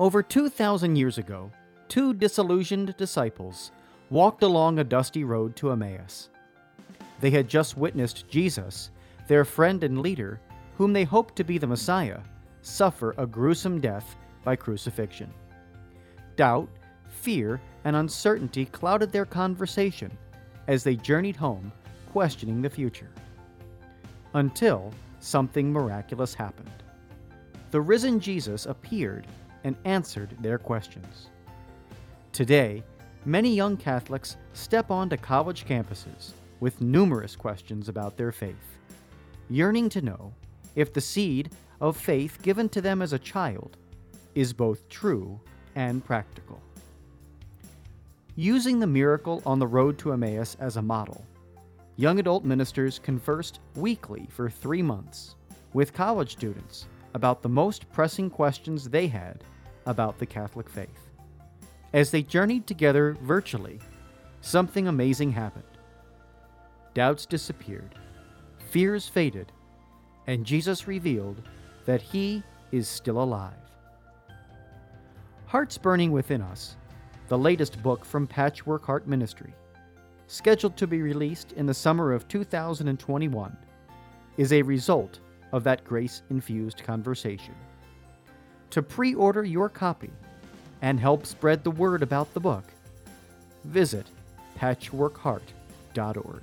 Over 2,000 years ago, two disillusioned disciples walked along a dusty road to Emmaus. They had just witnessed Jesus, their friend and leader, whom they hoped to be the Messiah, suffer a gruesome death by crucifixion. Doubt, fear, and uncertainty clouded their conversation as they journeyed home, questioning the future. Until something miraculous happened. The risen Jesus appeared and answered their questions. Today, many young Catholics step onto college campuses with numerous questions about their faith, yearning to know if the seed of faith given to them as a child is both true and practical. Using the miracle on the road to Emmaus as a model, young adult ministers conversed weekly for three months with college students about the most pressing questions they had about the Catholic faith. As they journeyed together virtually, something amazing happened. Doubts disappeared, fears faded, and Jesus revealed that He is still alive. Hearts Burning Within Us, the latest book from Patchwork Heart Ministry, scheduled to be released in the summer of 2021, is a result of that grace infused conversation. To pre order your copy and help spread the word about the book, visit patchworkheart.org.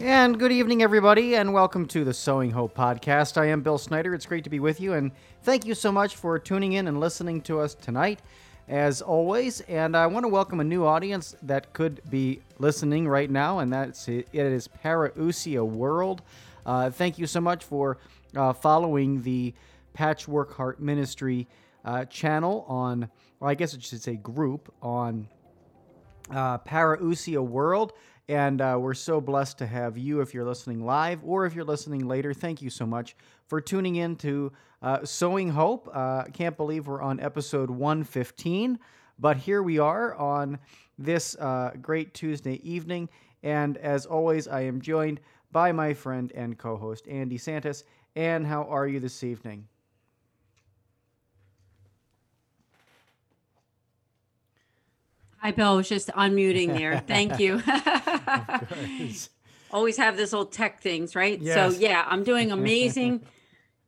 And good evening, everybody, and welcome to the Sowing Hope podcast. I am Bill Snyder. It's great to be with you, and thank you so much for tuning in and listening to us tonight, as always. And I want to welcome a new audience that could be listening right now, and that's it is Parousia World. Uh, thank you so much for uh, following the Patchwork Heart Ministry uh, channel on, well, I guess it should say group on uh, Parousia World. And uh, we're so blessed to have you if you're listening live or if you're listening later. Thank you so much for tuning in to uh, Sowing Hope. Uh, can't believe we're on episode 115, but here we are on this uh, great Tuesday evening. And as always, I am joined by my friend and co host, Ann DeSantis. And how are you this evening? Hi, Bill. I was just unmuting there. Thank you. Always have this old tech things, right? Yes. So, yeah, I'm doing amazing.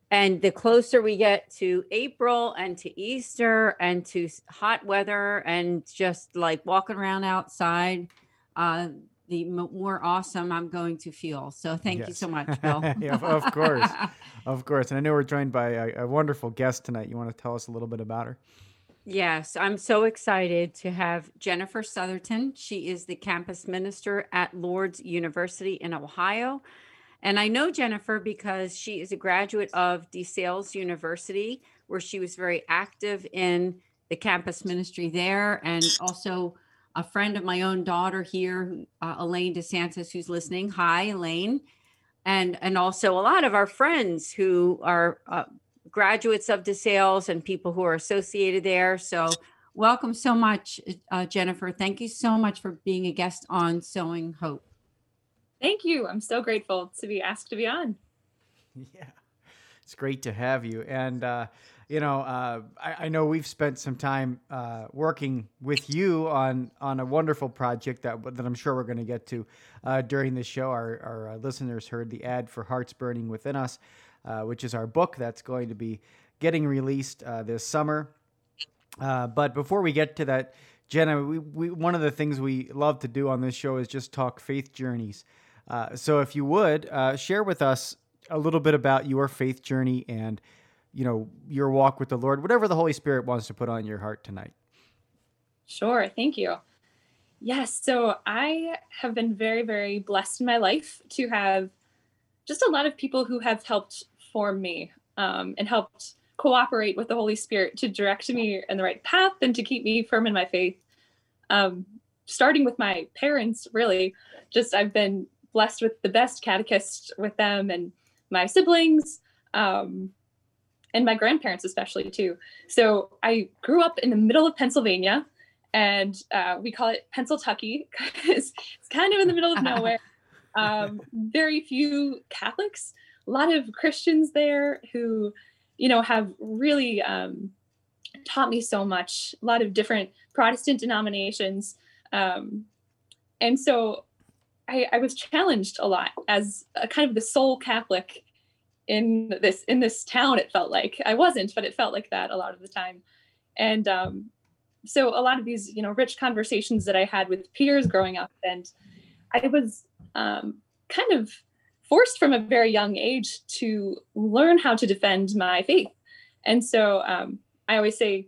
and the closer we get to April and to Easter and to hot weather and just like walking around outside, uh, the more awesome I'm going to feel. So, thank you so much, Bill. Yeah, of- of course. Of course. And I know we're joined by a, a wonderful guest tonight. You want to tell us a little bit about her? Yes, I'm so excited to have Jennifer Sutherton. She is the campus minister at Lourdes University in Ohio. And I know Jennifer because she is a graduate of DeSales University, where she was very active in the campus ministry there, and also a friend of my own daughter here, uh, Elaine DeSantis, who's listening. Hi, Elaine. and and also a lot of our friends who are uh, graduates of DeSales and people who are associated there. So welcome so much, uh, Jennifer. Thank you so much for being a guest on Sowing Hope. Thank you. I'm so grateful to be asked to be on. Yeah, it's great to have you. And, uh, you know, uh, I, I, know we've spent some time uh, working with you on on a wonderful project that that I'm sure we're going to get to uh, during the show. Our, our uh, listeners heard the ad for Hearts Burning Within Us, Uh, which is our book that's going to be getting released uh, this summer. Uh, but before we get to that, Jenna, we, we, one of the things we love to do on this show is just talk faith journeys. so if you would share with us a little bit about your faith journey and you know your walk with the Lord, whatever the Holy Spirit wants to put on your heart tonight. Sure, thank you. Yes, so I have been very, very blessed in my life to have just a lot of people who have helped form me um, and helped cooperate with the Holy Spirit to direct me in the right path and to keep me firm in my faith. Um, starting with my parents, really, just I've been blessed with the best catechist with them and my siblings um, and my grandparents especially too so i grew up in the middle of pennsylvania and uh, we call it pennsyltucky because it's kind of in the middle of nowhere um, very few catholics a lot of christians there who you know have really um, taught me so much a lot of different protestant denominations um, and so I, I was challenged a lot as a kind of the sole Catholic in this in this town. It felt like I wasn't, but it felt like that a lot of the time. And um, so a lot of these, you know, rich conversations that I had with peers growing up, and I was um, kind of forced from a very young age to learn how to defend my faith. And so um, I always say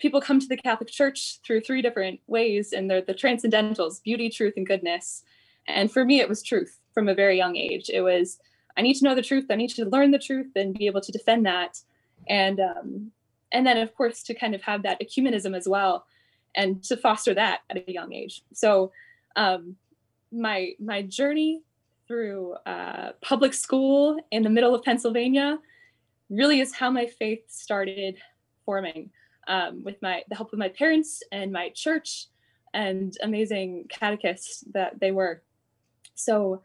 people come to the Catholic Church through three different ways, and they're the transcendentals beauty, truth, and goodness. And for me, it was truth from a very young age. It was, I need to know the truth. I need to learn the truth and be able to defend that. And, um, and then of course, to kind of have that ecumenism as well and to foster that at a young age. So, um, my, my journey through uh, public school in the middle of Pennsylvania really is how my faith started forming um, with my the help of my parents and my church and amazing catechists that they were. So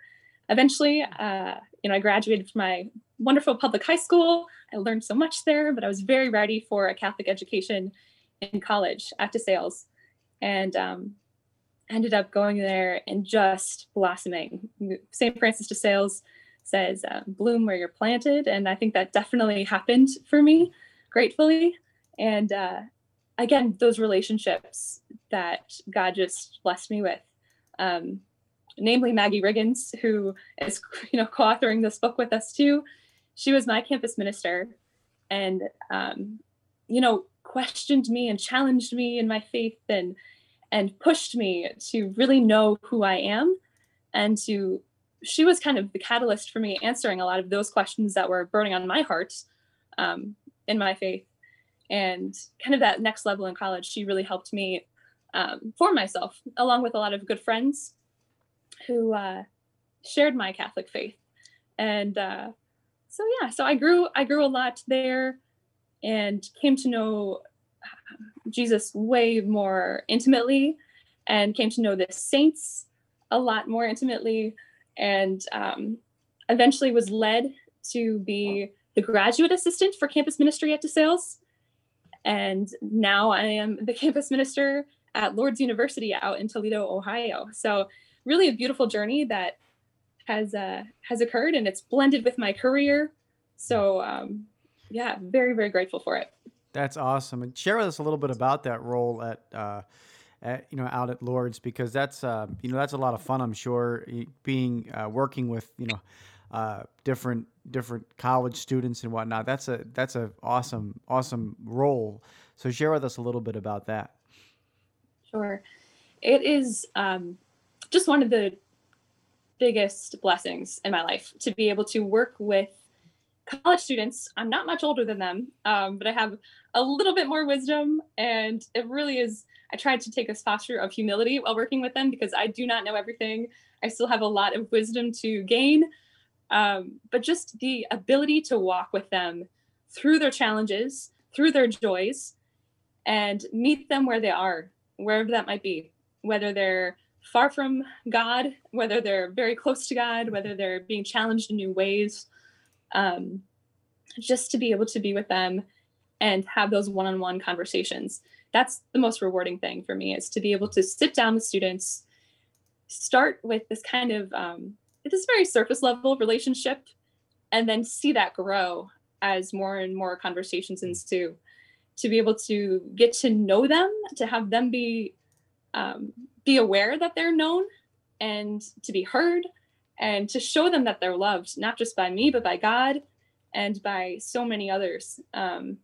eventually, uh, you know, I graduated from my wonderful public high school. I learned so much there, but I was very ready for a Catholic education in college at DeSales, and um, ended up going there and just blossoming. St. Francis de Sales says, uh, "Bloom where you're planted," and I think that definitely happened for me, gratefully. And uh, again, those relationships that God just blessed me with. Um, namely Maggie Riggins, who is you know co-authoring this book with us too. She was my campus minister, and um, you know questioned me and challenged me in my faith and and pushed me to really know who I am, and to she was kind of the catalyst for me answering a lot of those questions that were burning on my heart um, in my faith. And kind of that next level in college she really helped me um, form myself along with a lot of good friends who uh, shared my Catholic faith, and uh, so yeah, so I grew I grew a lot there, and came to know Jesus way more intimately, and came to know the saints a lot more intimately, and um, eventually was led to be the graduate assistant for campus ministry at DeSales. And now I am the campus minister at Lourdes University out in Toledo, Ohio. So really a beautiful journey that has uh, has occurred and it's blended with my career. So um, yeah, very very grateful for it. That's awesome. And share with us a little bit about that role at. Uh, at, you know, out at Lourdes because that's uh, you know that's a lot of fun. I'm sure being uh, working with you know uh, different different college students and whatnot. That's a that's a awesome awesome role. So share with us a little bit about that. Sure, it is um, just one of the biggest blessings in my life to be able to work with college students. I'm not much older than them, um, but I have a little bit more wisdom. And it really is, I tried to take a posture of humility while working with them because I do not know everything. I still have a lot of wisdom to gain. Um, but just the ability to walk with them through their challenges, through their joys, and meet them where they are, wherever that might be, whether they're far from God, whether they're very close to God, whether they're being challenged in new ways. Um, just to be able to be with them and have those one-on-one conversations. That's the most rewarding thing for me is to be able to sit down with students start with this kind of um, this very surface level relationship and then see that grow as more and more conversations ensue. To be able to get to know them to have them be um, be aware that they're known and to be heard and to show them that they're loved not just by me but by god and by so many others um,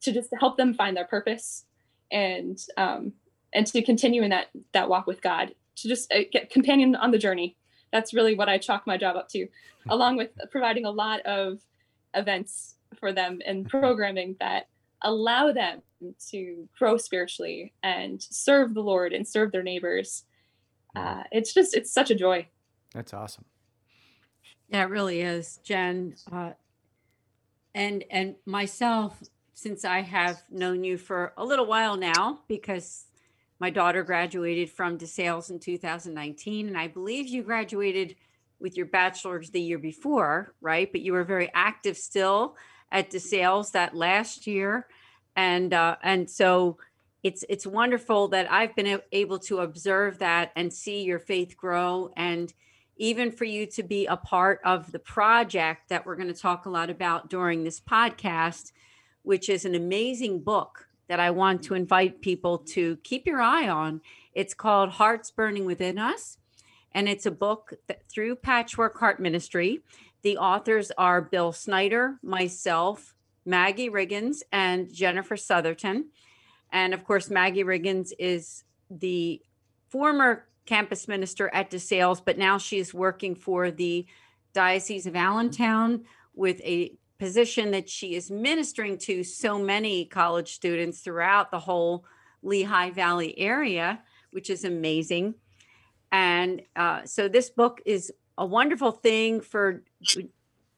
to just help them find their purpose and um, and to continue in that that walk with God to just uh, get companion on the journey. That's really what I chalk my job up to, along with providing a lot of events for them and programming that allow them to grow spiritually and serve the Lord and serve their neighbors. Uh, it's just it's such a joy. That's awesome. Yeah, it really is, Jen. Uh, and and myself since I have known you for a little while now because my daughter graduated from DeSales in 2019 and I believe you graduated with your bachelor's the year before, right? But you were very active still at DeSales that last year and uh, and so it's it's wonderful that I've been able to observe that and see your faith grow and even for you to be a part of the project that we're going to talk a lot about during this podcast, which is an amazing book that I want to invite people to keep your eye on. It's called Hearts Burning Within Us, and it's a book that, through Patchwork Heart Ministry. The authors are Bill Snyder, myself, Maggie Riggins, and Jennifer Southerton. And of course, Maggie Riggins is the former campus minister at DeSales, but now she's working for the Diocese of Allentown with a position that she is ministering to so many college students throughout the whole Lehigh Valley area, which is amazing. And uh, so this book is a wonderful thing for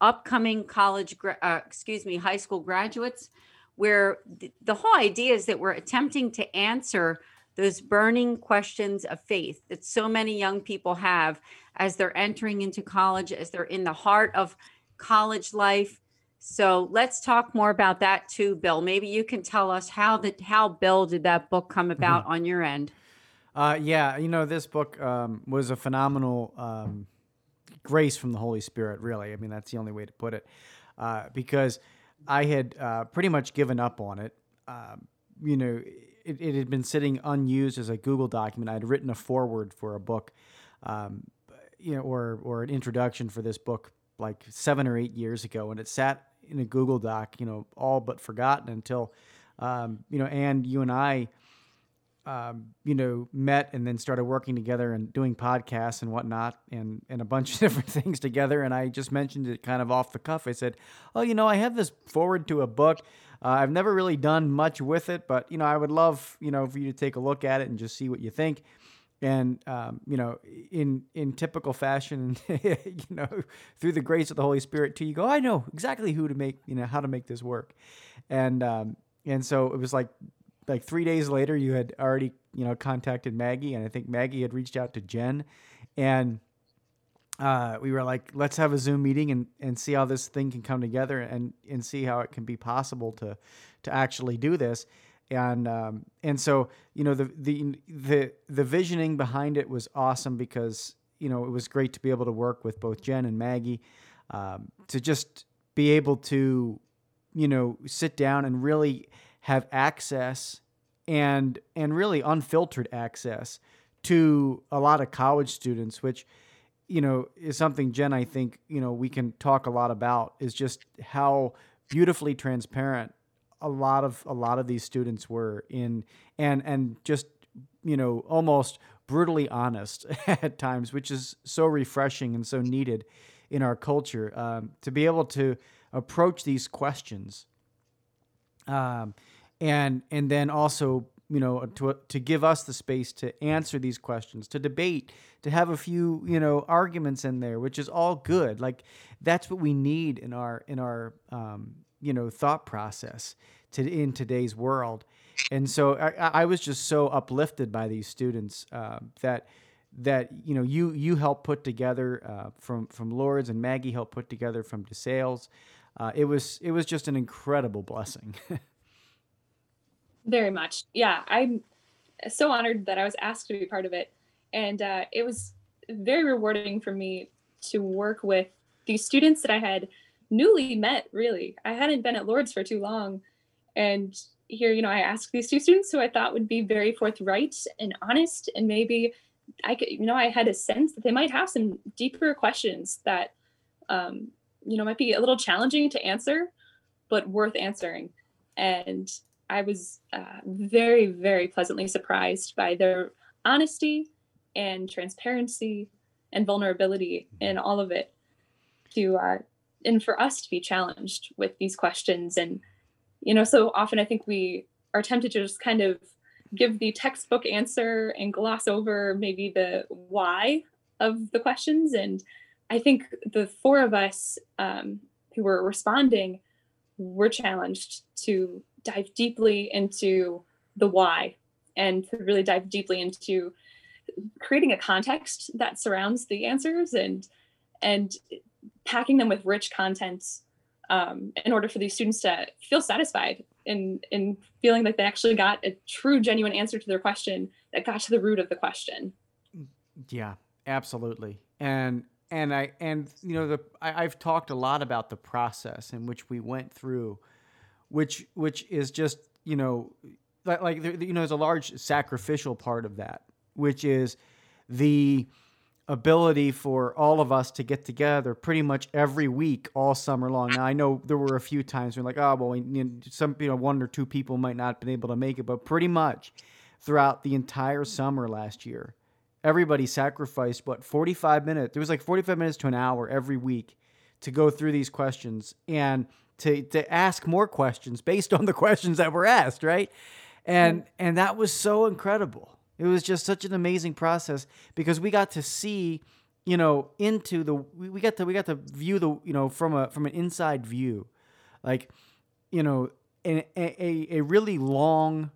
upcoming college, uh, excuse me, high school graduates, where the, the whole idea is that we're attempting to answer those burning questions of faith that so many young people have as they're entering into college, as they're in the heart of college life. So let's talk more about that too, Bill. Maybe you can tell us how that how Bill did that book come mm-hmm. about mm-hmm. on your end. Uh, yeah, you know this book um, was a phenomenal um, grace from the Holy Spirit. Really, I mean that's the only way to put it, uh, because I had uh, pretty much given up on it. Um, you know, it, it had been sitting unused as a Google document. I had written a foreword for a book, um, you know, or or an introduction for this book like seven or eight years ago, and it sat in a Google Doc, you know, all but forgotten until, um, you know, and you and I, um, you know, met and then started working together and doing podcasts and whatnot and, and a bunch of different things together. And I just mentioned it kind of off the cuff. I said, Oh, you know, I have this forward to a book. Uh, I've never really done much with it, but you know, I would love you know for you to take a look at it and just see what you think. And um, you know, in in typical fashion, you know, through the grace of the Holy Spirit, too, you go, I know exactly who to make, you know, how to make this work, and um, and so it was like like three days later, you had already you know contacted Maggie, and I think Maggie had reached out to Jen, and uh, we were like, let's have a Zoom meeting and, and see how this thing can come together and, and see how it can be possible to to actually do this. And um, and so you know the the the the visioning behind it was awesome because you know it was great to be able to work with both Jen and Maggie um, to just be able to you know sit down and really have access and and really unfiltered access to a lot of college students, which you know, is something Jen, I think, you know, we can talk a lot about is just how beautifully transparent a lot of a lot of these students were in and and just you know almost brutally honest at times which is so refreshing and so needed in our culture. Um, to be able to approach these questions um, and and then also you know, to to give us the space to answer these questions, to debate, to have a few, you know, arguments in there, which is all good. Like that's what we need in our in our um, you know thought process to in today's world. And so I, I was just so uplifted by these students uh, that that you know you you helped put together uh, from from Lourdes and Maggie helped put together from DeSales. Uh, it was it was just an incredible blessing. Very much, yeah. I'm so honored that I was asked to be part of it, and uh, it was very rewarding for me to work with these students that I had newly met. Really, I hadn't been at Lourdes for too long, and here, you know, I asked these two students who I thought would be very forthright and honest, and maybe I could, you know, I had a sense that they might have some deeper questions that, um, you know, might be a little challenging to answer, but worth answering. And I was uh, very, very pleasantly surprised by their honesty and transparency and vulnerability in all of it. To uh, and for us to be challenged with these questions, and you know, so often I think we are tempted to just kind of give the textbook answer and gloss over maybe the why of the questions. And I think the four of us um, who were responding were challenged to dive deeply into the why and to really dive deeply into creating a context that surrounds the answers and and packing them with rich content um, in order for these students to feel satisfied in in feeling like they actually got a true genuine answer to their question that got to the root of the question. Yeah absolutely. And and i and you know the I, i've talked a lot about the process in which we went through which which is just you know like, like you know there's a large sacrificial part of that which is the ability for all of us to get together pretty much every week all summer long. Now I know there were a few times when like, oh well, know, some you know one or two people might not have been able to make it, but pretty much throughout the entire summer last year, everybody sacrificed what 45 minutes. There was like 45 minutes to an hour every week to go through these questions and to to ask more questions based on the questions that were asked, right? And and that was so incredible it was just such an amazing process because we got to see, you know, into the we, we got to we got to view the you know from a from an inside view, like, you know, a a, a really long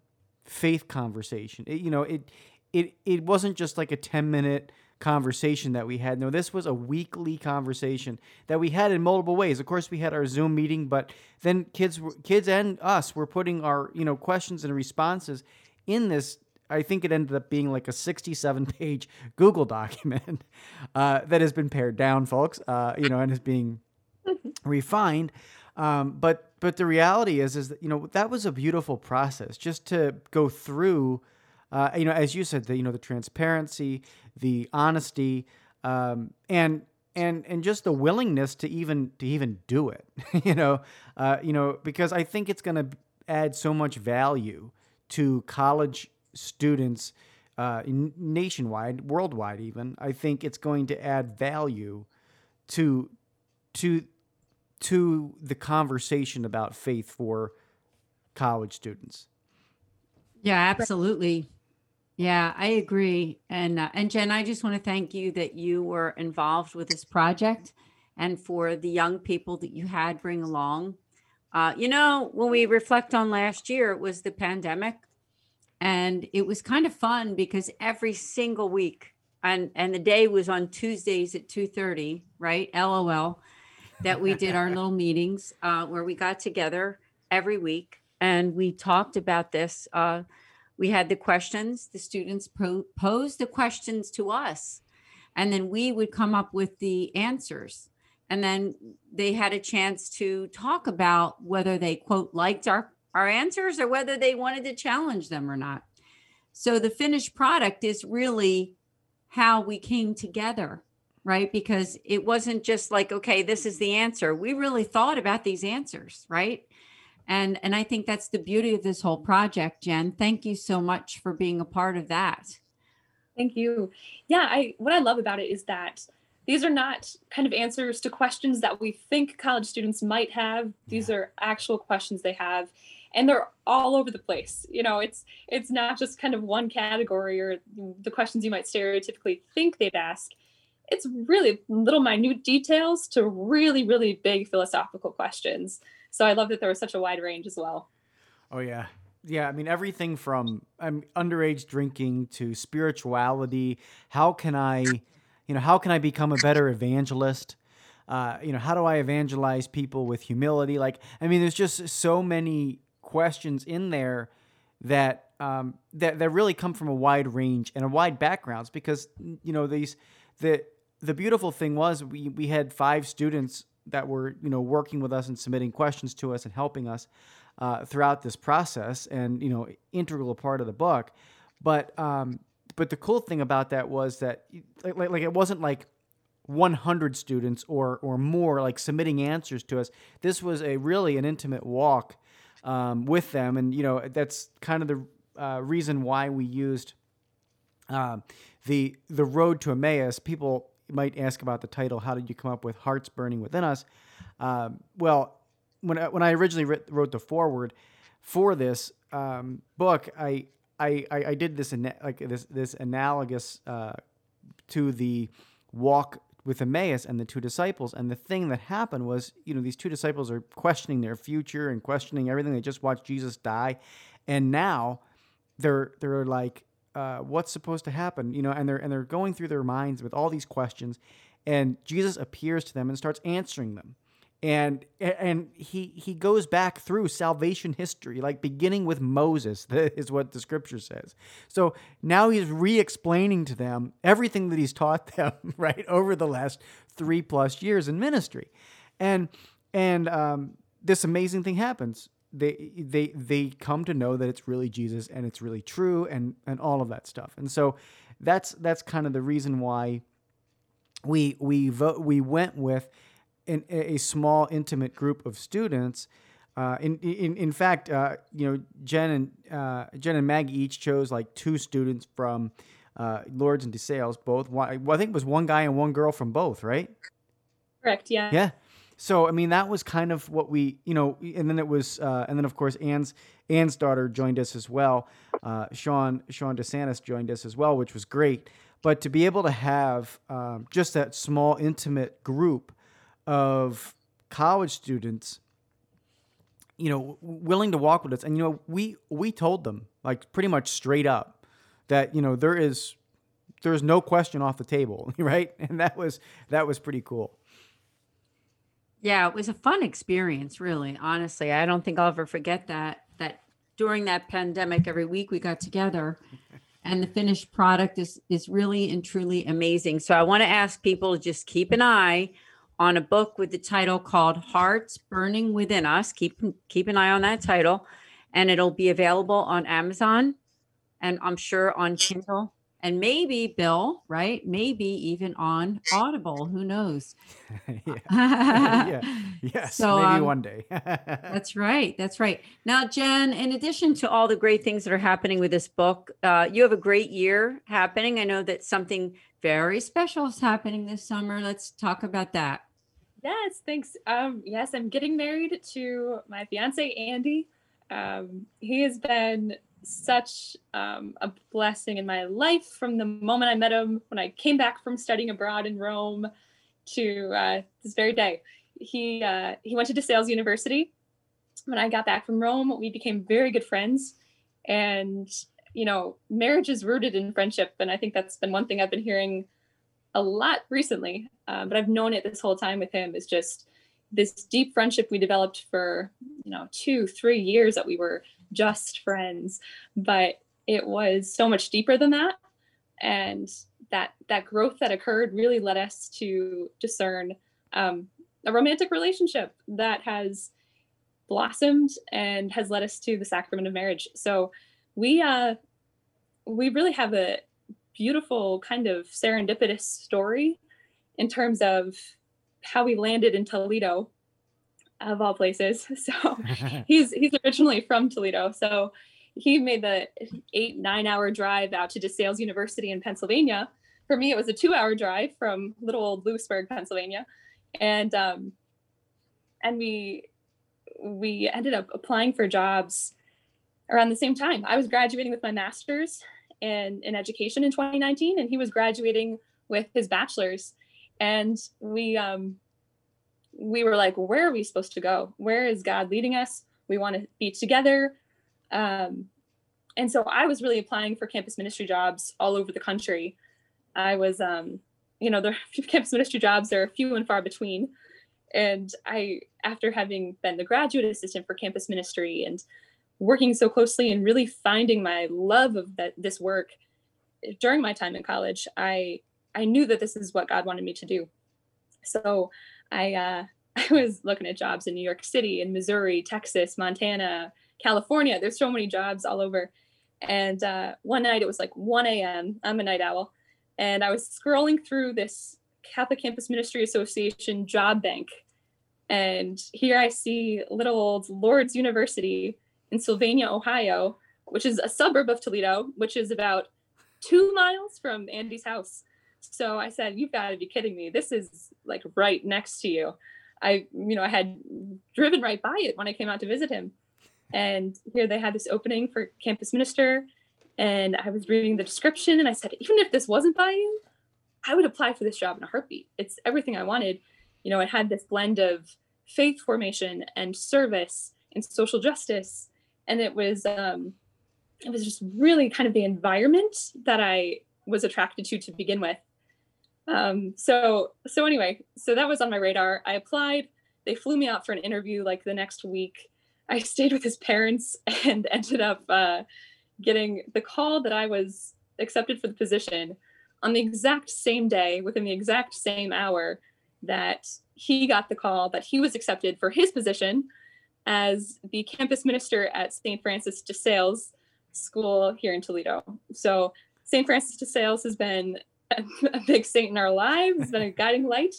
faith conversation. It, you know, it it it wasn't just like a ten minute conversation that we had. No, this was a weekly conversation that we had in multiple ways. Of course, we had our Zoom meeting, but then kids, kids and us were putting our you know questions and responses in this I think it ended up being like a 67 page Google document uh, that has been pared down, folks, uh, you know, and is being refined. Um, but but the reality is is that you know that was a beautiful process just to go through. Uh, you know, as you said, the you know the transparency, the honesty, um, and and and just the willingness to even to even do it. you know, uh, you know because I think it's going to add so much value to college students uh, nationwide, worldwide, even. I think it's going to add value to to to the conversation about faith for college students. Yeah, absolutely. Yeah, I agree. And uh, and Jen, I just want to thank you that you were involved with this project and for the young people that you had bring along. Uh, you know, when we reflect on last year, it was the pandemic and it was kind of fun because every single week and and the day was on tuesdays at 2.30 right lol that we did our little meetings uh, where we got together every week and we talked about this uh, we had the questions the students posed the questions to us and then we would come up with the answers and then they had a chance to talk about whether they quote liked our our answers or whether they wanted to challenge them or not. So the finished product is really how we came together, right? Because it wasn't just like, okay, this is the answer. We really thought about these answers, right? And and I think that's the beauty of this whole project, Jen. Thank you so much for being a part of that. Thank you. Yeah, I what I love about it is that these are not kind of answers to questions that we think college students might have. These yeah. are actual questions they have and they're all over the place you know it's it's not just kind of one category or the questions you might stereotypically think they'd ask it's really little minute details to really really big philosophical questions so i love that there was such a wide range as well. Oh yeah. Yeah i mean everything from um, underage drinking to spirituality. How can i you know how can i become a better evangelist? Uh, you know how do i evangelize people with humility? Like i mean there's just so many questions in there that um, that that really come from a wide range and a wide backgrounds because you know these the the beautiful thing was we we had five students that were you know working with us and submitting questions to us and helping us uh, throughout this process and you know integral part of the book. But um, but the cool thing about that was that like, like it wasn't like 100 students or or more like submitting answers to us. This was a really an intimate walk um, with them. And you know that's kind of the uh, reason why we used uh, the the road to Emmaus. People might ask about the title. How did you come up with hearts burning within us? Um, well, when I, when I originally writ, wrote the foreword for this um, book, I, I I did this like this this analogous uh, to the walk with Emmaus and the two disciples. And the thing that happened was, you know, these two disciples are questioning their future and questioning everything. They just watched Jesus die, and now they're they're like, uh, what's supposed to happen? You know, and they're and they're going through their minds with all these questions, and Jesus appears to them and starts answering them. And and he he goes back through salvation history, like beginning with Moses, is what the scripture says. So now he's re-explaining to them everything that he's taught them, right, over the last three plus years in ministry, and and um, this amazing thing happens they they they come to know that it's really Jesus and it's really true and and all of that stuff. And so that's that's kind of the reason why we we vote we went with an, a small intimate group of students. Uh, in, in in fact, uh, you know, Jen and uh, Jen and Maggie each chose like two students from uh, Lourdes and DeSales, both. One, well, I think it was one guy and one girl from both, right? Correct. Yeah. Yeah. So I mean, that was kind of what we, you know, and then it was, uh, and then of course Ann's Ann's daughter joined us as well. Uh, Sean Sean DeSantis joined us as well, which was great. But to be able to have um, just that small, intimate group of college students, you know, willing to walk with us, and you know, we we told them like pretty much straight up that you know there is there's no question off the table, right? And that was that was pretty cool. Yeah, it was a fun experience, really. Honestly, I don't think I'll ever forget that. That during that pandemic, every week we got together, and the finished product is is really and truly amazing. So I want to ask people to just keep an eye on a book with the title called Hearts Burning Within Us. Keep keep an eye on that title, and it'll be available on Amazon, and I'm sure on Kindle and maybe Bill, right? Maybe even on Audible. Who knows? yeah. yeah. Yes. So, maybe um, one day. that's right. That's right. Now, Jen, in addition to all the great things that are happening with this book, uh, you have a great year happening. I know that something very special is happening this summer. Let's talk about that. Yes, thanks. Um, yes, I'm getting married to my fiance Andy. Um, he has been such um, a blessing in my life from the moment I met him when I came back from studying abroad in Rome to uh, this very day. He uh, he went to DeSales University. When I got back from Rome, we became very good friends, and you know, marriage is rooted in friendship, and I think that's been one thing I've been hearing a lot recently. Uh, but I've known it this whole time with him is just this deep friendship we developed for you know two three years that we were just friends but it was so much deeper than that. And that that growth that occurred really led us to discern um, a romantic relationship that has blossomed and has led us to the sacrament of marriage. So we uh we really have a beautiful kind of serendipitous story in terms of how we landed in Toledo of all places. So he's he's originally from Toledo. So he made the eight nine hour drive out to DeSales University in Pennsylvania. For me, it was a two hour drive from little old Lewisburg, Pennsylvania, and um, and we we ended up applying for jobs around the same time. I was graduating with my master's in, in education in 2019, and he was graduating with his bachelor's. And we um, we were like, where are we supposed to go? Where is God leading us? We want to be together. Um, and so I was really applying for campus ministry jobs all over the country. I was, um, you know, the campus ministry jobs are few and far between. And I, after having been the graduate assistant for campus ministry and working so closely and really finding my love of that this work during my time in college, I I knew that this is what God wanted me to do. So I uh, I was looking at jobs in New York City, in Missouri, Texas, Montana, California. There's so many jobs all over. And uh, one night it was like 1 a.m. I'm a night owl, and I was scrolling through this Catholic Campus Ministry Association job bank, and here I see little old Lourdes University in Sylvania, Ohio, which is a suburb of Toledo, which is about two miles from Andy's house. So I said, You've got to be kidding me. This is like right next to you. I, you know, I had driven right by it when I came out to visit him. And here they had this opening for campus minister. And I was reading the description and I said, even if this wasn't by you, I would apply for this job in a heartbeat. It's everything I wanted. You know, it had this blend of faith formation and service and social justice. And it was um it was just really kind of the environment that I was attracted to to begin with. Um, so so anyway, so that was on my radar. I applied. They flew me out for an interview like the next week. I stayed with his parents and ended up uh, getting the call that I was accepted for the position on the exact same day, within the exact same hour that he got the call that he was accepted for his position as the campus minister at St. Francis de Sales School here in Toledo. So St. Francis de Sales has been a big saint in our lives, been a guiding light.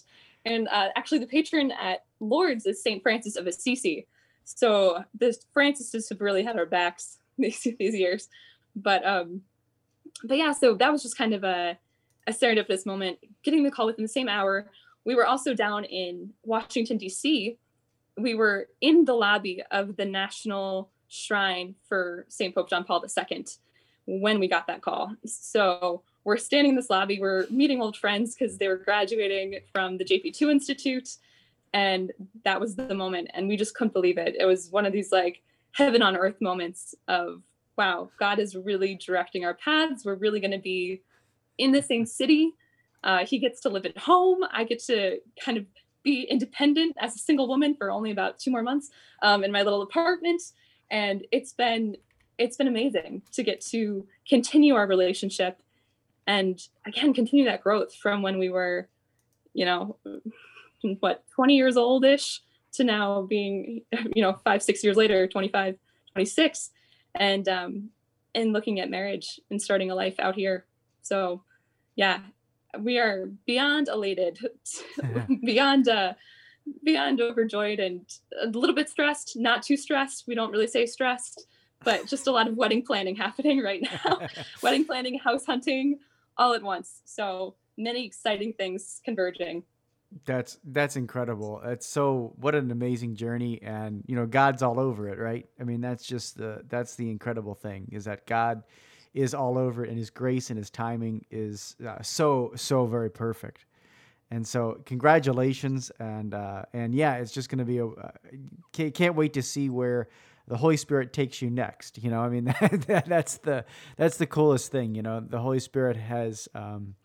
And uh, actually, the patron at Lourdes is St. Francis of Assisi. So the Francises have really had our backs these, these years. But um, but yeah, so that was just kind of a, a serendipitous moment. Getting the call within the same hour. We were also down in Washington, D.C. We were in the lobby of the National Shrine for St. Pope John Paul II when we got that call. So we're standing in this lobby, we're meeting old friends because they were graduating from the JP2 Institute. And that was the moment. And we just couldn't believe it. It was one of these like heaven on earth moments of, wow, God is really directing our paths. We're really going to be in the same city. Uh, he gets to live at home. I get to kind of be independent as a single woman for only about two more months um, in my little apartment. And it's been it's been amazing to get to continue our relationship and again continue that growth from when we were you know what 20 years oldish to now being you know five six years later 25 26 and um and looking at marriage and starting a life out here. So yeah we are beyond elated beyond uh beyond overjoyed and a little bit stressed not too stressed. We don't really say stressed but just a lot of wedding planning happening right now. Wedding planning house hunting all at once. So many exciting things converging. That's that's incredible. It's so what an amazing journey, and you know God's all over it, right? I mean, that's just the that's the incredible thing is that God is all over it, and His grace and His timing is uh, so so very perfect. And so, congratulations, and uh, and yeah, it's just going to be a uh, can't, can't wait to see where the Holy Spirit takes you next. You know, I mean, that, that's the that's the coolest thing. You know, the Holy Spirit has um,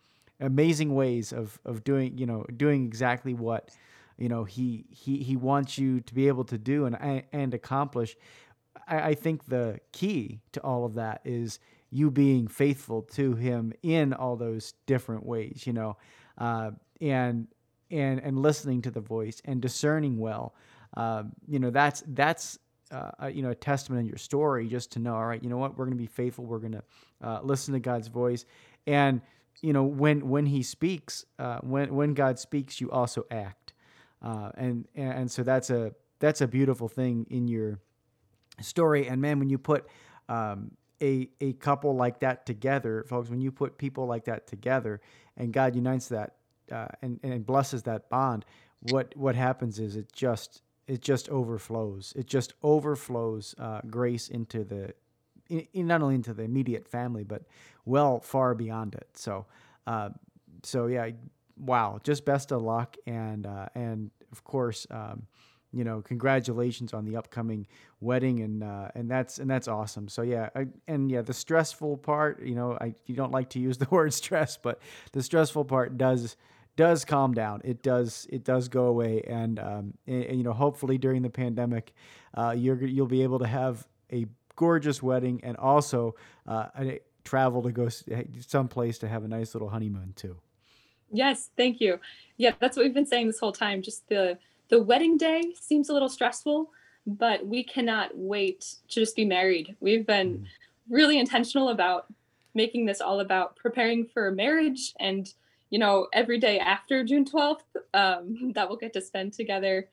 amazing ways of of doing you know doing exactly what you know he he he wants you to be able to do and and accomplish. I, I think the key to all of that is you being faithful to Him in all those different ways. You know, uh, and and and listening to the voice and discerning well. Uh, you know, that's that's uh, you know a testament in your story just to know all right you know what? We're going to be faithful. We're going to uh, listen to god's voice. And you know when when he speaks uh, when when god speaks you also act. Uh, and and so that's a that's a beautiful thing in your story. And man when you put um, a a couple like that together folks when you put people like that together and god unites that uh, and and blesses that bond what what happens is it just it just overflows. It just overflows uh, grace into the, in, in not only into the immediate family, but well far beyond it. So, uh, so yeah, wow, just best of luck, and uh, and of course, um, you know, congratulations on the upcoming wedding, and uh, and that's and that's awesome. So yeah, I, and yeah, the stressful part, you know, I you don't like to use the word stress, but the stressful part does does calm down. It does it does go away, and, um, and, and you know, hopefully during the pandemic, uh, you're you'll be able to have a gorgeous wedding and also uh, a, travel to go someplace to have a nice little honeymoon too. Yes, thank you. Yeah, that's what we've been saying this whole time. Just the the wedding day seems a little stressful, but we cannot wait to just be married. We've been mm. really intentional about making this all about preparing for marriage and you know every day after june 12th um, that we'll get to spend together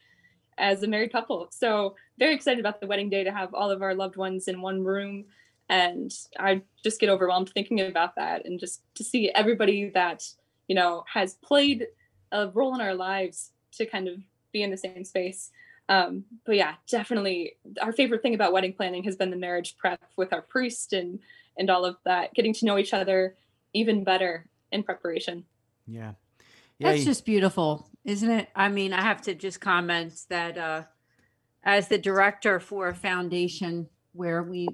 as a married couple. So very excited about the wedding day to have all of our loved ones in one room. And i just get overwhelmed thinking about that and just to see everybody that you know has played a role in our lives to kind of be in the same space. Um, but yeah definitely our favorite thing about wedding planning has been the marriage prep with our priest and and all of that getting to know each other even better in preparation yeah. yeah That's just beautiful, isn't it? I mean, I have to just comment that uh, as the director for a foundation where we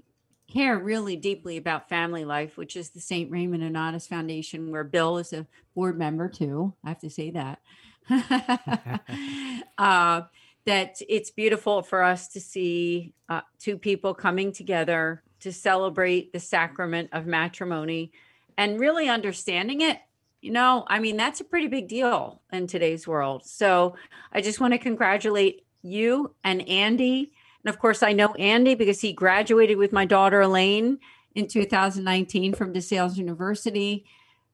care really deeply about family life, which is the St. Raymond Nonnatus Foundation, where Bill is a board member too. I have to say that. uh, that it's beautiful for us to see uh, two people coming together to celebrate the sacrament of matrimony and really understanding it you know, I mean, that's a pretty big deal in today's world. So I just want to congratulate you and Andy. And of course, I know Andy because he graduated with my daughter Elaine in 2019 from DeSales University.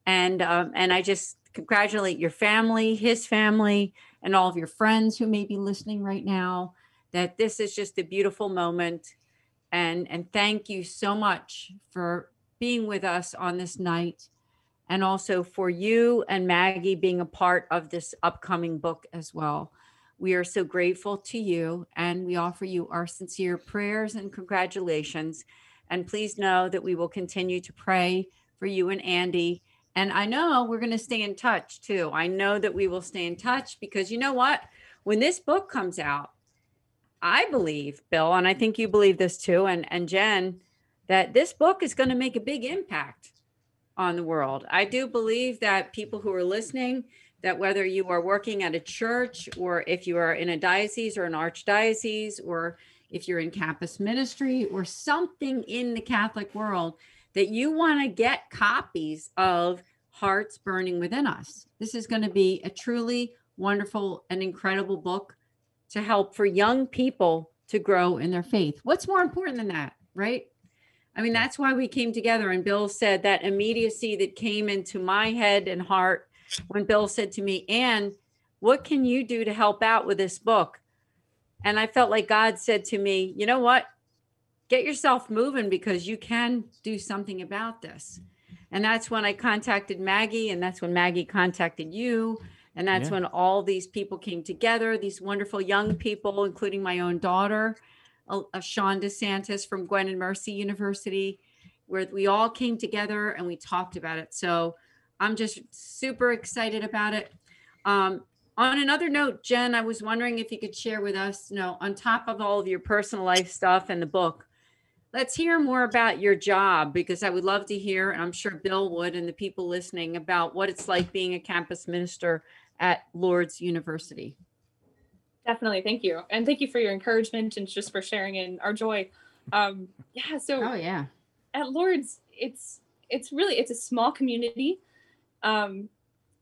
And um, and I just congratulate your family, his family, and all of your friends who may be listening right now. That this is just a beautiful moment, and and thank you so much for being with us on this night and also for you and Maggie being a part of this upcoming book as well. We are so grateful to you and we offer you our sincere prayers and congratulations. And please know that we will continue to pray for you and Andy. And I know we're going to stay in touch too. I know that we will stay in touch because you know what? When this book comes out, I believe, Bill, and I think you believe this too, and, and Jen, that this book is going to make a big impact on the world. I do believe that people who are listening, that whether you are working at a church or if you are in a diocese or an archdiocese or if you're in campus ministry or something in the Catholic world, that you want to get copies of Hearts Burning Within Us. This is going to be a truly wonderful and incredible book to help for young people to grow in their faith. What's more important than that, right? I mean, that's why we came together. And Bill said that immediacy that came into my head and heart when Bill said to me, Ann, what can you do to help out with this book? And I felt like God said to me, you know what? Get yourself moving because you can do something about this. And that's when I contacted Maggie, and that's when Maggie contacted you. And that's yeah. when all these people came together, these wonderful young people, including my own daughter of Sean DeSantis from Gwynedd Mercy University, where we all came together and we talked about it. So I'm just super excited about it. Um, on another note, Jen, I was wondering if you could share with us, you know, on top of all of your personal life stuff and the book, let's hear more about your job because I would love to hear, and I'm sure Bill would, and the people listening about what it's like being a campus minister at Lourdes University. Definitely. Thank you. And thank you for your encouragement and just for sharing in our joy. Um, yeah. So, oh, yeah. At Lourdes, it's, it's really, it's a small community. Um,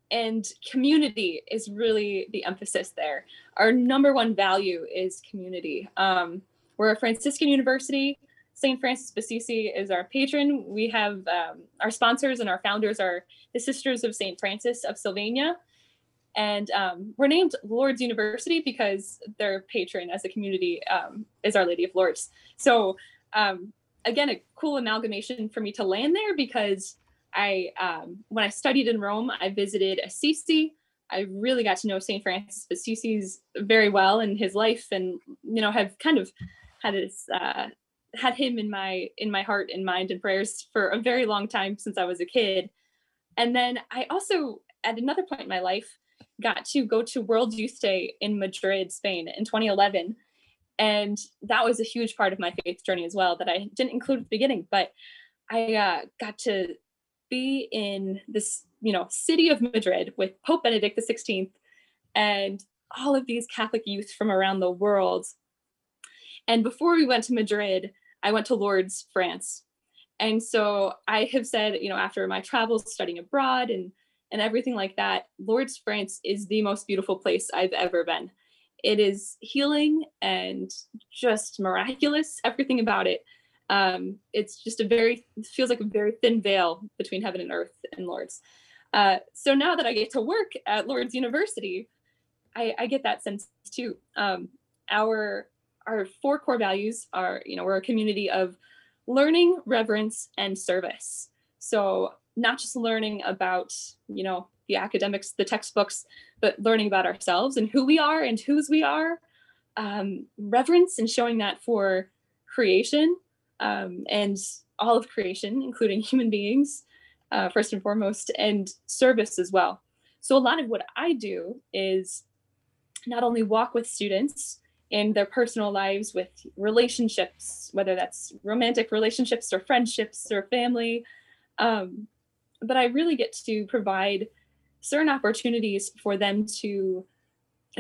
and community is really the emphasis there. Our number one value is community. Um, we're a Franciscan university. St. Francis Assisi is our patron. We have um, our sponsors and our founders are the Sisters of St. Francis of Sylvania. And um, we're named Lourdes University because their patron as a community um, is Our Lady of Lourdes. So um, again, a cool amalgamation for me to land there because I, um, when I studied in Rome, I visited Assisi, I really got to know St. Francis of Assisi's very well in his life, and you know have kind of had his uh, had him in my in my heart and mind and prayers for a very long time since I was a kid. And then I also at another point in my life got to go to World Youth Day in Madrid, Spain in 2011. And that was a huge part of my faith journey as well that I didn't include at the beginning, but I uh, got to be in this, you know, city of Madrid with Pope Benedict XVI and all of these Catholic youth from around the world. And before we went to Madrid, I went to Lourdes, France. And so I have said, you know, after my travels studying abroad and and everything like that, Lourdes, France is the most beautiful place I've ever been. It is healing and just miraculous, everything about it. Um, it's just a very, feels like a very thin veil between heaven and earth and Lourdes. Uh, so now that I get to work at Lourdes University, I, I get that sense too. Um, our our four core values are, you know, we're a community of learning, reverence, and service. So not just learning about, you know, the academics, the textbooks, but learning about ourselves and who we are and whose we are. Um, reverence and showing that for creation um, and all of creation, including human beings, uh, first and foremost, and service as well. So, a lot of what I do is not only walk with students in their personal lives with relationships, whether that's romantic relationships or friendships or family, um, but I really get to provide certain opportunities for them to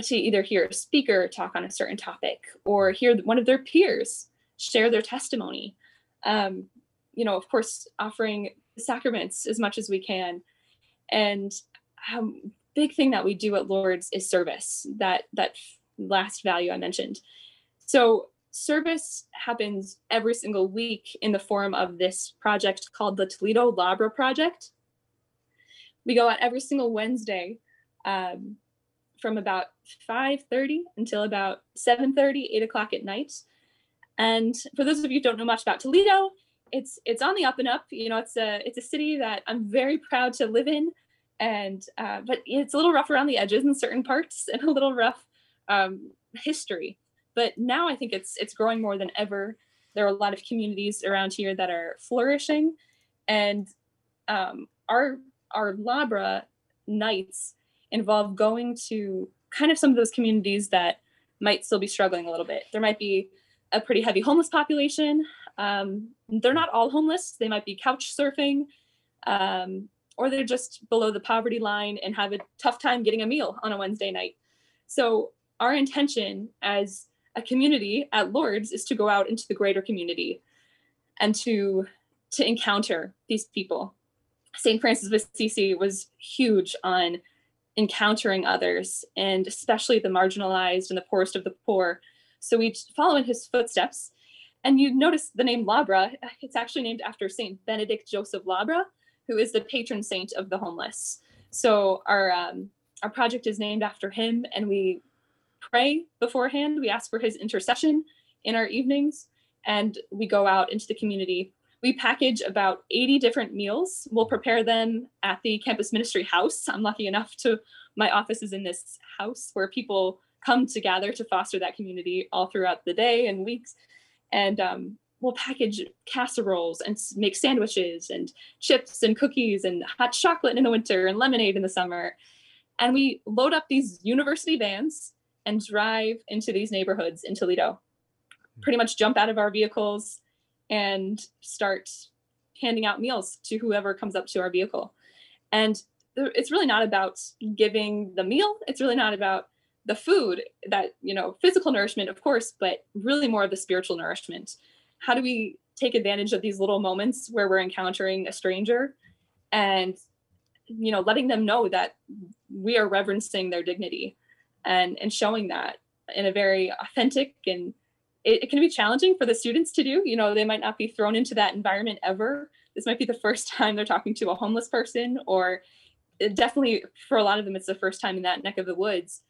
to either hear a speaker talk on a certain topic or hear one of their peers share their testimony. Um, you know, of course, offering sacraments as much as we can. And um, big thing that we do at Lourdes is service. That that last value I mentioned. So service happens every single week in the form of this project called the Toledo Labre Project. We go out every single Wednesday um, from about 5.30 until about 7.30, 8 o'clock at night. And for those of you who don't know much about Toledo, it's it's on the up and up. You know, it's a it's a city that I'm very proud to live in, and uh, but it's a little rough around the edges in certain parts, and a little rough um, history. But now I think it's it's growing more than ever. There are a lot of communities around here that are flourishing, and um, our our Labre nights involve going to kind of some of those communities that might still be struggling a little bit. There might be a pretty heavy homeless population. Um, they're not all homeless. They might be couch surfing, um, or they're just below the poverty line and have a tough time getting a meal on a Wednesday night. So our intention as a community at Lourdes is to go out into the greater community and to to encounter these people. St. Francis of Assisi was huge on encountering others and especially the marginalized and the poorest of the poor. So we follow in his footsteps. And you notice the name Labre, it's actually named after St. Benedict Joseph Labre, who is the patron saint of the homeless. So our um, our project is named after him, and we pray beforehand. We ask for his intercession in our evenings, and we go out into the community. We package about 80 different meals. We'll prepare them at the campus ministry house. I'm lucky enough to, my office is in this house where people come together to foster that community all throughout the day and weeks. And um, we'll package casseroles and make sandwiches and chips and cookies and hot chocolate in the winter and lemonade in the summer. And we load up these university vans and drive into these neighborhoods in Toledo. Pretty much jump out of our vehicles and start handing out meals to whoever comes up to our vehicle. And it's really not about giving the meal, it's really not about the food that, you know, physical nourishment, of course, but really more of the spiritual nourishment. How do we take advantage of these little moments where we're encountering a stranger and you know letting them know that we are reverencing their dignity and and showing that in a very authentic and it, it, can be challenging for the students to do. You know they might not be thrown into that environment ever. This might be the first time they're talking to a homeless person or definitely for a lot of them it's the first time in that neck of the woods.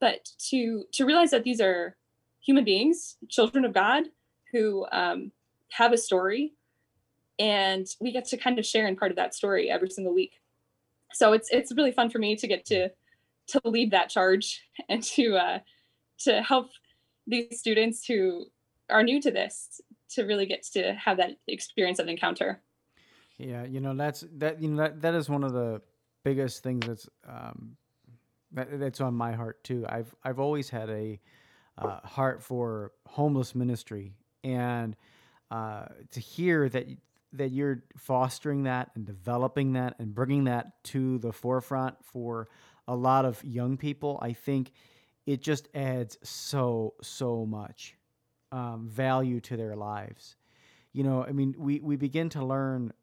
But to to realize that these are human beings children of god who um, have a story and we get to kind of share in part of that story every single week. So it's it's really fun for me to get to to lead that charge and to uh, to help these students who are new to this to really get to have that experience of encounter. Yeah, you know that's that you know that that is one of the biggest things that's um, that, that's on my heart too. I've I've always had a uh, heart for homeless ministry, and uh, to hear that that you're fostering that and developing that and bringing that to the forefront for a lot of young people, I think it just adds so so much um, value to their lives. You know, I mean, we we begin to learn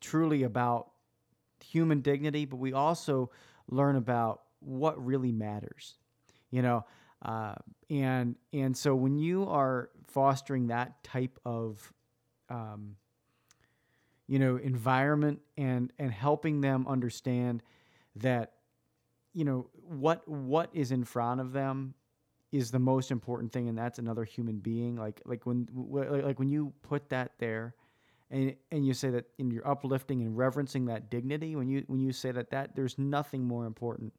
truly about human dignity, but we also learn about what really matters. You know, uh, and and so when you are fostering that type of um, you know environment and and helping them understand that you know what what is in front of them is the most important thing and that's another human being. Like like when like when you put that there and and you say that in you're uplifting and reverencing that dignity when you when you say that that there's nothing more important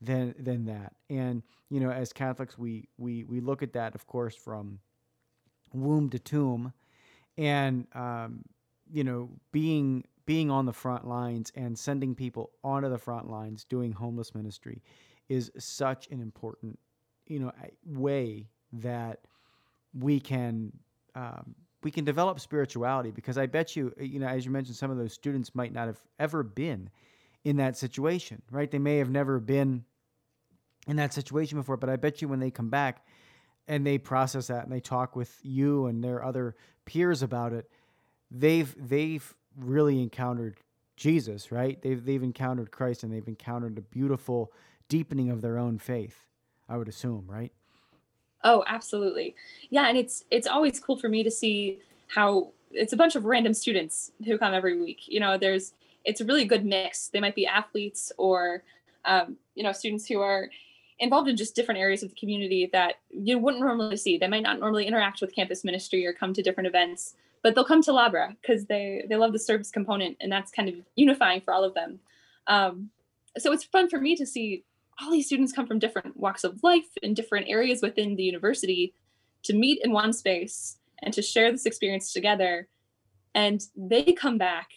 than than that. And you know as catholics we we we look at that of course from womb to tomb. And um, you know being being on the front lines and sending people onto the front lines doing homeless ministry is such an important you know way that we can um, we can develop spirituality because I bet you you know as you mentioned some of those students might not have ever been in that situation right? They may have never been in that situation before but I bet you when they come back and they process that and they talk with you and their other peers about it they've they've really encountered Jesus, right? They've they've encountered Christ and they've encountered a beautiful deepening of their own faith. I would assume, right? Oh, absolutely. Yeah, and it's it's always cool for me to see how it's a bunch of random students who come every week. You know, there's it's a really good mix. They might be athletes or um, you know students who are involved in just different areas of the community that you wouldn't normally see. They might not normally interact with campus ministry or come to different events but they'll come to Labre because they they love the service component, and that's kind of unifying for all of them. Um, so it's fun for me to see all these students come from different walks of life in different areas within the university to meet in one space and to share this experience together and they come back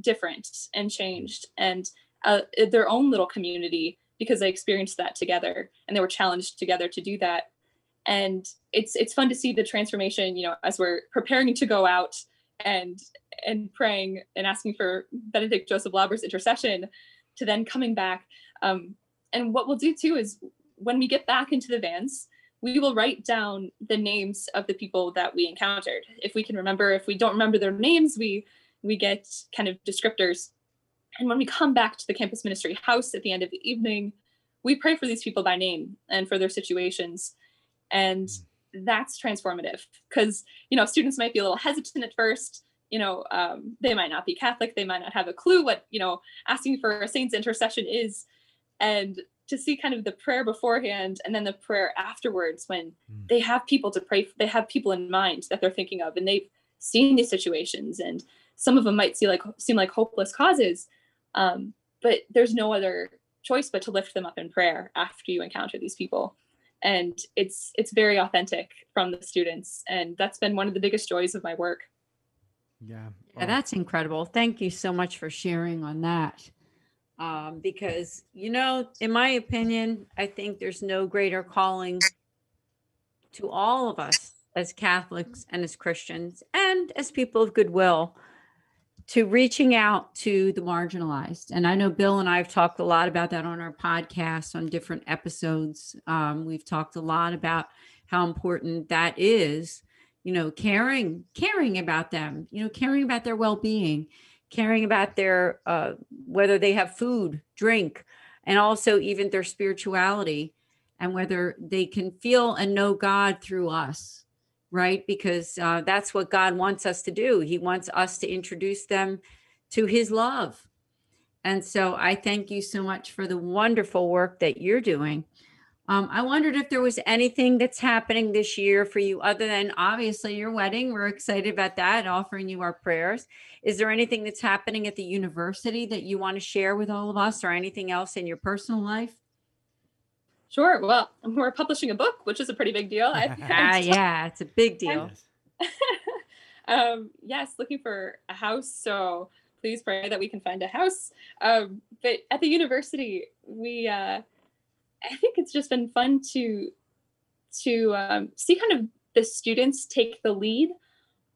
different and changed and uh, their own little community because they experienced that together and they were challenged together to do that and it's it's fun to see the transformation you know as we're preparing to go out and and praying and asking for benedict joseph Labre's intercession to then coming back. Um, and what we'll do too is when we get back into the vans we will write down the names of the people that we encountered. If we can remember if we don't remember their names we we get kind of descriptors. And when we come back to the campus ministry house at the end of the evening we pray for these people by name and for their situations and mm. that's transformative because you know students might be a little hesitant at first you know um, they might not be catholic they might not have a clue what you know asking for a saint's intercession is and to see kind of the prayer beforehand and then the prayer afterwards when mm. they have people to pray they have people in mind that they're thinking of and they've seen these situations and some of them might see like seem like hopeless causes um, but there's no other choice but to lift them up in prayer after you encounter these people and it's it's very authentic from the students. And that's been one of the biggest joys of my work. Yeah, yeah that's incredible. Thank you so much for sharing on that. Um, because you know in my opinion i think there's no greater calling to all of us as catholics and as christians and as people of goodwill to reaching out to the marginalized. And I know Bill and I have talked a lot about that on our podcast on different episodes. Um, we've talked a lot about how important that is, you know, caring, caring about them, you know, caring about their well-being, caring about their uh, whether they have food, drink, and also even their spirituality and whether they can feel and know God through us right? Because uh, that's what God wants us to do. He wants us to introduce them to His love. And so I thank you so much for the wonderful work that you're doing. Um, I wondered if there was anything that's happening this year for you other than obviously your wedding. We're excited about that, offering you our prayers. Is there anything that's happening at the university that you want to share with all of us or anything else in your personal life? Sure. Well, we're publishing a book, which is a pretty big deal. ah, yeah, it's a big deal. um, yes, looking for a house. So please pray that we can find a house. Um, but at the university, we uh, I think it's just been fun to to um, see kind of the students take the lead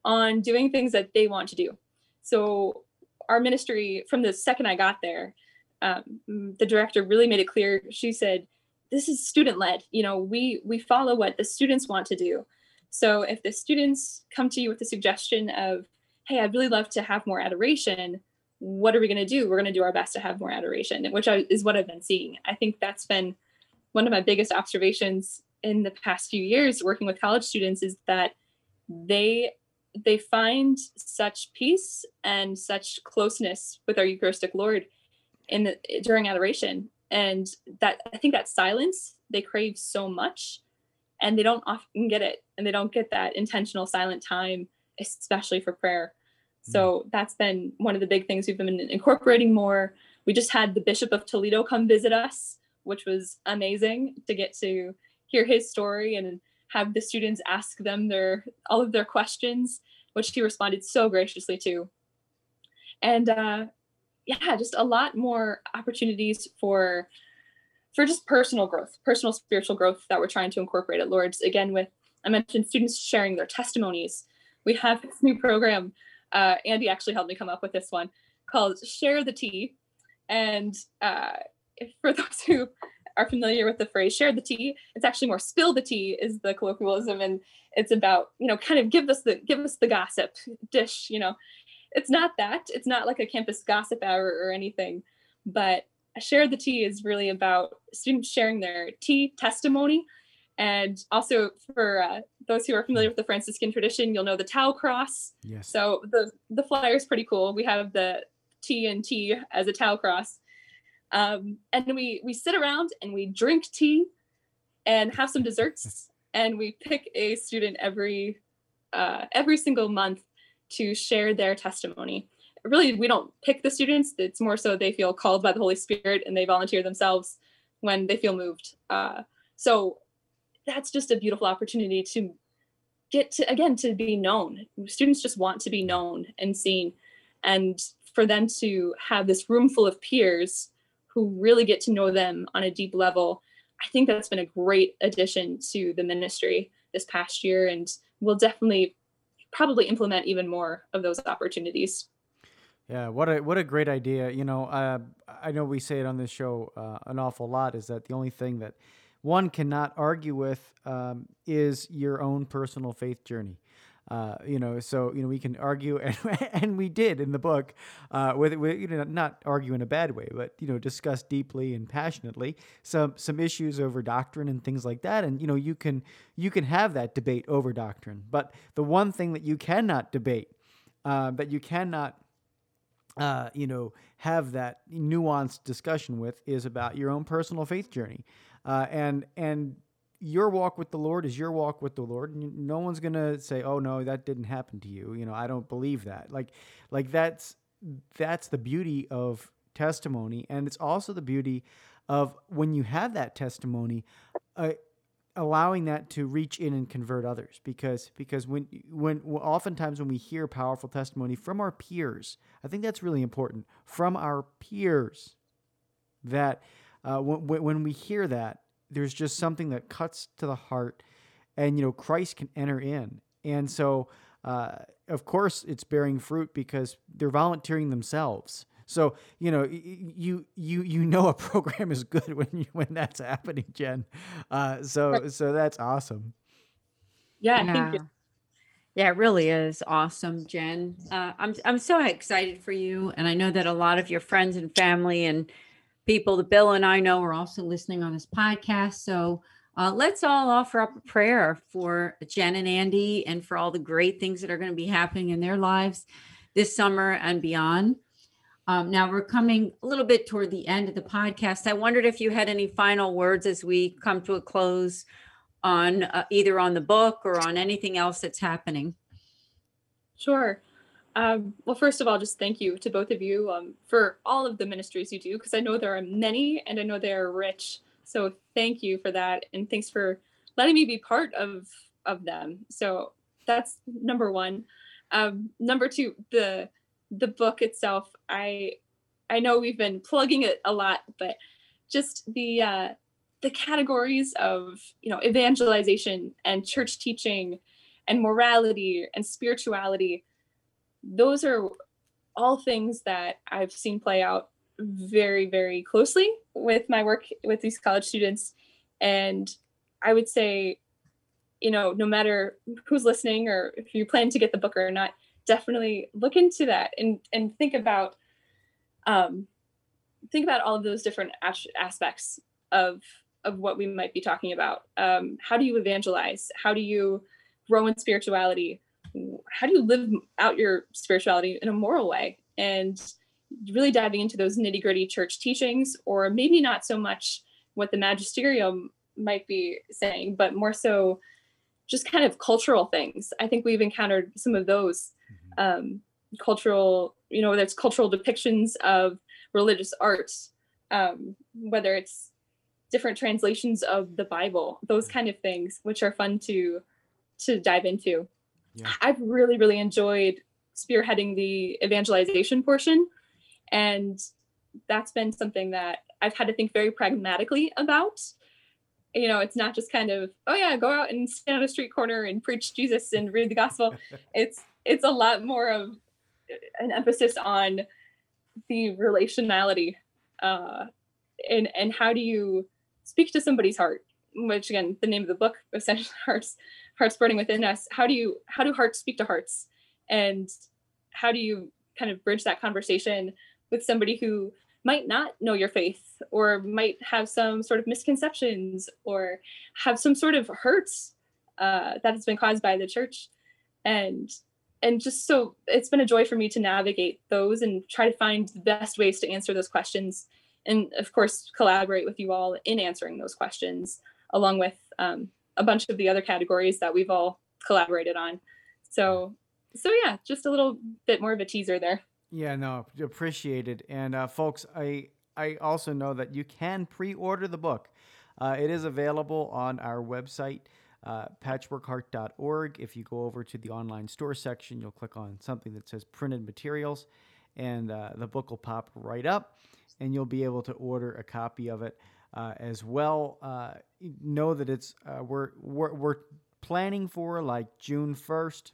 on doing things that they want to do. So our ministry, from the second I got there, um, the director really made it clear. She said, "This is student led. You know, we we follow what the students want to do. So if the students come to you with a suggestion of, hey, I'd really love to have more adoration," what are we going to do? We're going to do our best to have more adoration, which is what I've been seeing. I think that's been one of my biggest observations in the past few years working with college students is that they they find such peace and such closeness with our Eucharistic Lord in the during adoration, and that I think that silence they crave so much, and they don't often get it, and they don't get that intentional silent time, especially for prayer. So mm. that's been one of the big things we've been incorporating more. We just had the Bishop of Toledo come visit us, which was amazing to get to hear his story and have the students ask them their all of their questions, which he responded so graciously to. And uh, yeah, just a lot more opportunities for for just personal growth, personal spiritual growth that we're trying to incorporate at Lourdes. Again, with I mentioned students sharing their testimonies. We have this new program. Uh, Andy actually helped me come up with this one called Share the Tea. And uh, for those who are familiar with the phrase share the tea it's actually more spill the tea is the colloquialism and it's about you know kind of give us the give us the gossip dish you know it's not that. It's not like a campus gossip hour or anything but share the tea is really about students sharing their tea testimony. And also for uh, those who are familiar with the franciscan tradition you'll know the tau cross. Yes. So the the flyer is pretty cool. We have the T and T as a tau cross. Um, and we we sit around and we drink tea and have some desserts. And we pick a student every uh, every single month to share their testimony. Really we don't pick the students. It's more so they feel called by the holy spirit and they volunteer themselves when they feel moved. Uh, so that's just a beautiful opportunity to get to again to be known. Students just want to be known and seen. And for them to have this room full of peers who really get to know them on a deep level. I think that's been a great addition to the ministry this past year, and we'll definitely probably implement even more of those opportunities. Yeah, what a what a great idea. You know, uh, I know we say it on this show uh, an awful lot. Is that the only thing that one cannot argue with um, is your own personal faith journey. Uh, you know, so you know we can argue, and and we did in the book, uh, with, with you know not argue in a bad way, but you know discuss deeply and passionately some some issues over doctrine and things like that, and you know you can you can have that debate over doctrine, but the one thing that you cannot debate, uh, that you cannot uh, you know, have that nuanced discussion with is about your own personal faith journey, uh, and and your walk with the Lord is your walk with the Lord, no one's gonna say, "Oh no, that didn't happen to you." You know, I don't believe that. Like, like that's that's the beauty of testimony, and it's also the beauty of when you have that testimony, uh, allowing that to reach in and convert others. Because because when when oftentimes when we hear powerful testimony from our peers, I think that's really important. From our peers, that uh, when when we hear that there's just something that cuts to the heart and you know christ can enter in. And so uh, of course it's bearing fruit because they're volunteering themselves. So you know you you you know a program is good when you when that's happening jen. Uh, so so that's awesome. Yeah, yeah. thank you yeah, it really is awesome, Jen. Uh, I'm I'm so excited for you, and I know that a lot of your friends and family and people that Bill and I know are also listening on this podcast. So uh, let's all offer up a prayer for Jen and Andy and for all the great things that are going to be happening in their lives this summer and beyond. Um, now we're coming a little bit toward the end of the podcast. I wondered if you had any final words as we come to a close on uh, either on the book or on anything else that's happening. Sure. Um, well, first of all, just thank you to both of you um, for all of the ministries you do, because I know there are many and I know they are rich. So thank you for that. And thanks for letting me be part of of them. So that's number one. Um, number two, the the book itself. I I know we've been plugging it a lot, but just the uh, the categories of you know evangelization and church teaching and morality and spirituality those are all things that i've seen play out very very closely with my work with these college students. And i would say you know no matter who's listening or if you plan to get the book or not definitely look into that and and think about um think about all of those different as- aspects of of what we might be talking about. Um how do you evangelize? How do you grow in spirituality how do you live out your spirituality in a moral way and really diving into those nitty gritty church teachings, or maybe not so much what the magisterium might be saying, but more so just kind of cultural things. I think we've encountered some of those um, cultural, you know, whether it's cultural depictions of religious arts, um, whether it's different translations of the Bible, those kind of things, which are fun to to dive into. Yeah. I've really, really enjoyed spearheading the evangelization portion and that's been something that I've had to think very pragmatically about. You know, it's not just kind of, oh yeah, go out and stand on a street corner and preach Jesus and read the gospel. it's it's a lot more of an emphasis on the relationality uh, and and how do you speak to somebody's heart which again the name of the book essentially hearts hearts burning within us how do you how do hearts speak to hearts? And how do you kind of bridge that conversation with somebody who might not know your faith or might have some sort of misconceptions or have some sort of hurts uh, that has been caused by the church? And and just so it's been a joy for me to navigate those and try to find the best ways to answer those questions and of course collaborate with you all in answering those questions along with um, a bunch of the other categories that we've all collaborated on so so yeah just a little bit more of a teaser there yeah, no, appreciated. And uh, folks, I I also know that you can pre-order the book. Uh, it is available on our website, uh, patchworkheart.org. If you go over to the online store section, you'll click on something that says printed materials, and uh, the book will pop right up, and you'll be able to order a copy of it uh, as well. Uh, know that it's we're, we're we're planning for like June first.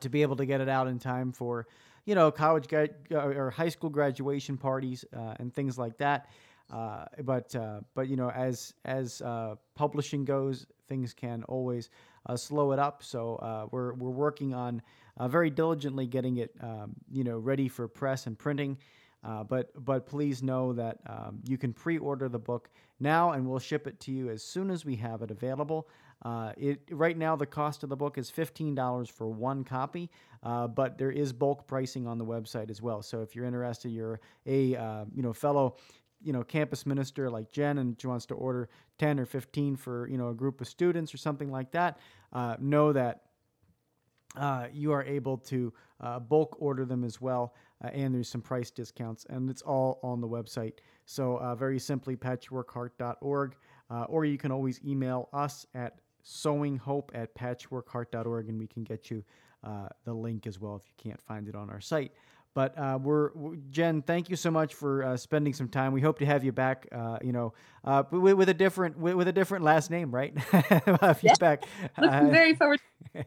to be able to get it out in time for you know, college gra- or high school graduation parties uh, and things like that. Uh, but uh, but you know, as as uh, publishing goes, things can always uh, slow it up. So uh, we're we're working on very diligently getting it um, you know ready for press and printing. But but please know that um, you can pre-order the book now, and we'll ship it to you as soon as we have it available. Uh, it right now the cost of the book is fifteen dollars for one copy, uh, but there is bulk pricing on the website as well. So if you're interested, you're a uh, you know fellow you know campus minister like Jen and she wants to order 10 or 15 for you know a group of students or something like that uh, know that uh, you are able to uh, bulk order them as well uh, and there's some price discounts and it's all on the website so uh, very simply patchworkheart.org or you can always email us at sowinghope at patchworkheart.org, and we can get you uh, the link as well if you can't find it on our site. But uh, we're, Jen. Thank you so much for uh, spending some time. We hope to have you back. Uh, you know, uh, with, with, a different with, with, a different last name, right? have you back. Looking uh, very forward.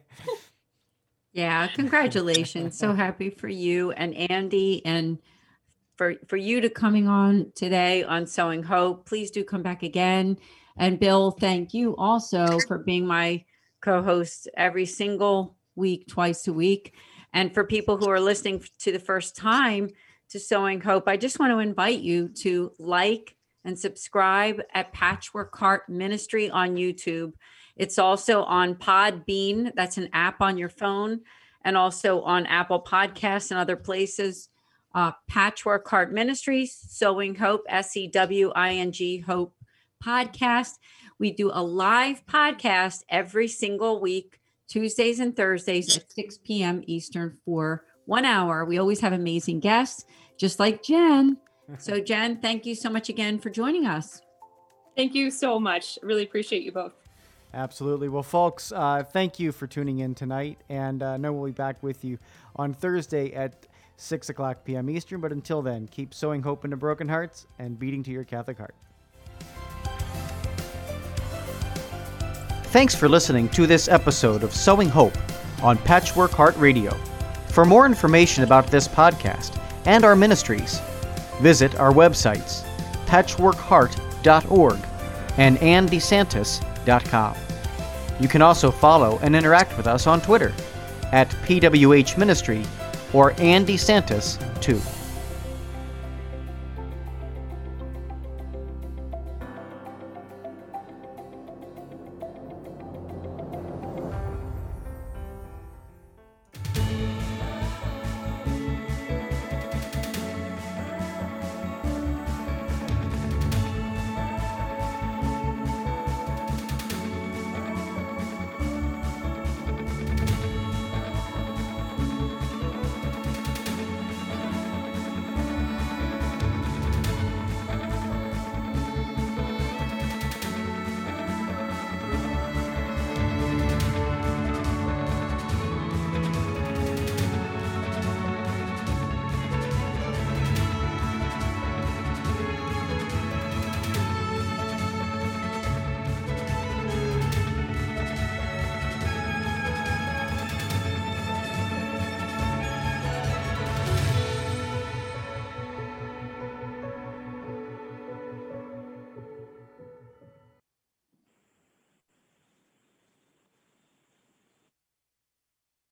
yeah, congratulations! so happy for you and Andy, and for for you to coming on today on Sowing Hope. Please do come back again. And Bill, thank you also for being my co host every single week, twice a week. And for people who are listening to the first time to Sowing Hope, I just want to invite you to like and subscribe at Patchwork Heart Ministry on YouTube. It's also on Podbean, that's an app on your phone, and also on Apple Podcasts and other places. Uh, Patchwork Heart Ministries, Sowing Hope, S E W I N G Hope podcast. We do a live podcast every single week, Tuesdays and Thursdays at 6 p.m. Eastern for one hour. We always have amazing guests, just like Jen. So, Jen, thank you so much again for joining us. Thank you so much. Really appreciate you both. Absolutely. Well, folks, uh, thank you for tuning in tonight. And uh, know we'll be back with you on Thursday at 6 o'clock p.m. Eastern. But until then, keep sowing hope into broken hearts and beating to your Catholic heart. Thanks for listening to this episode of Sowing Hope on Patchwork Heart Radio. For more information about this podcast and our ministries, visit our websites patchworkheart.org and anndesantis.com. You can also follow and interact with us on Twitter at PWH Ministry or Ann DeSantis 2.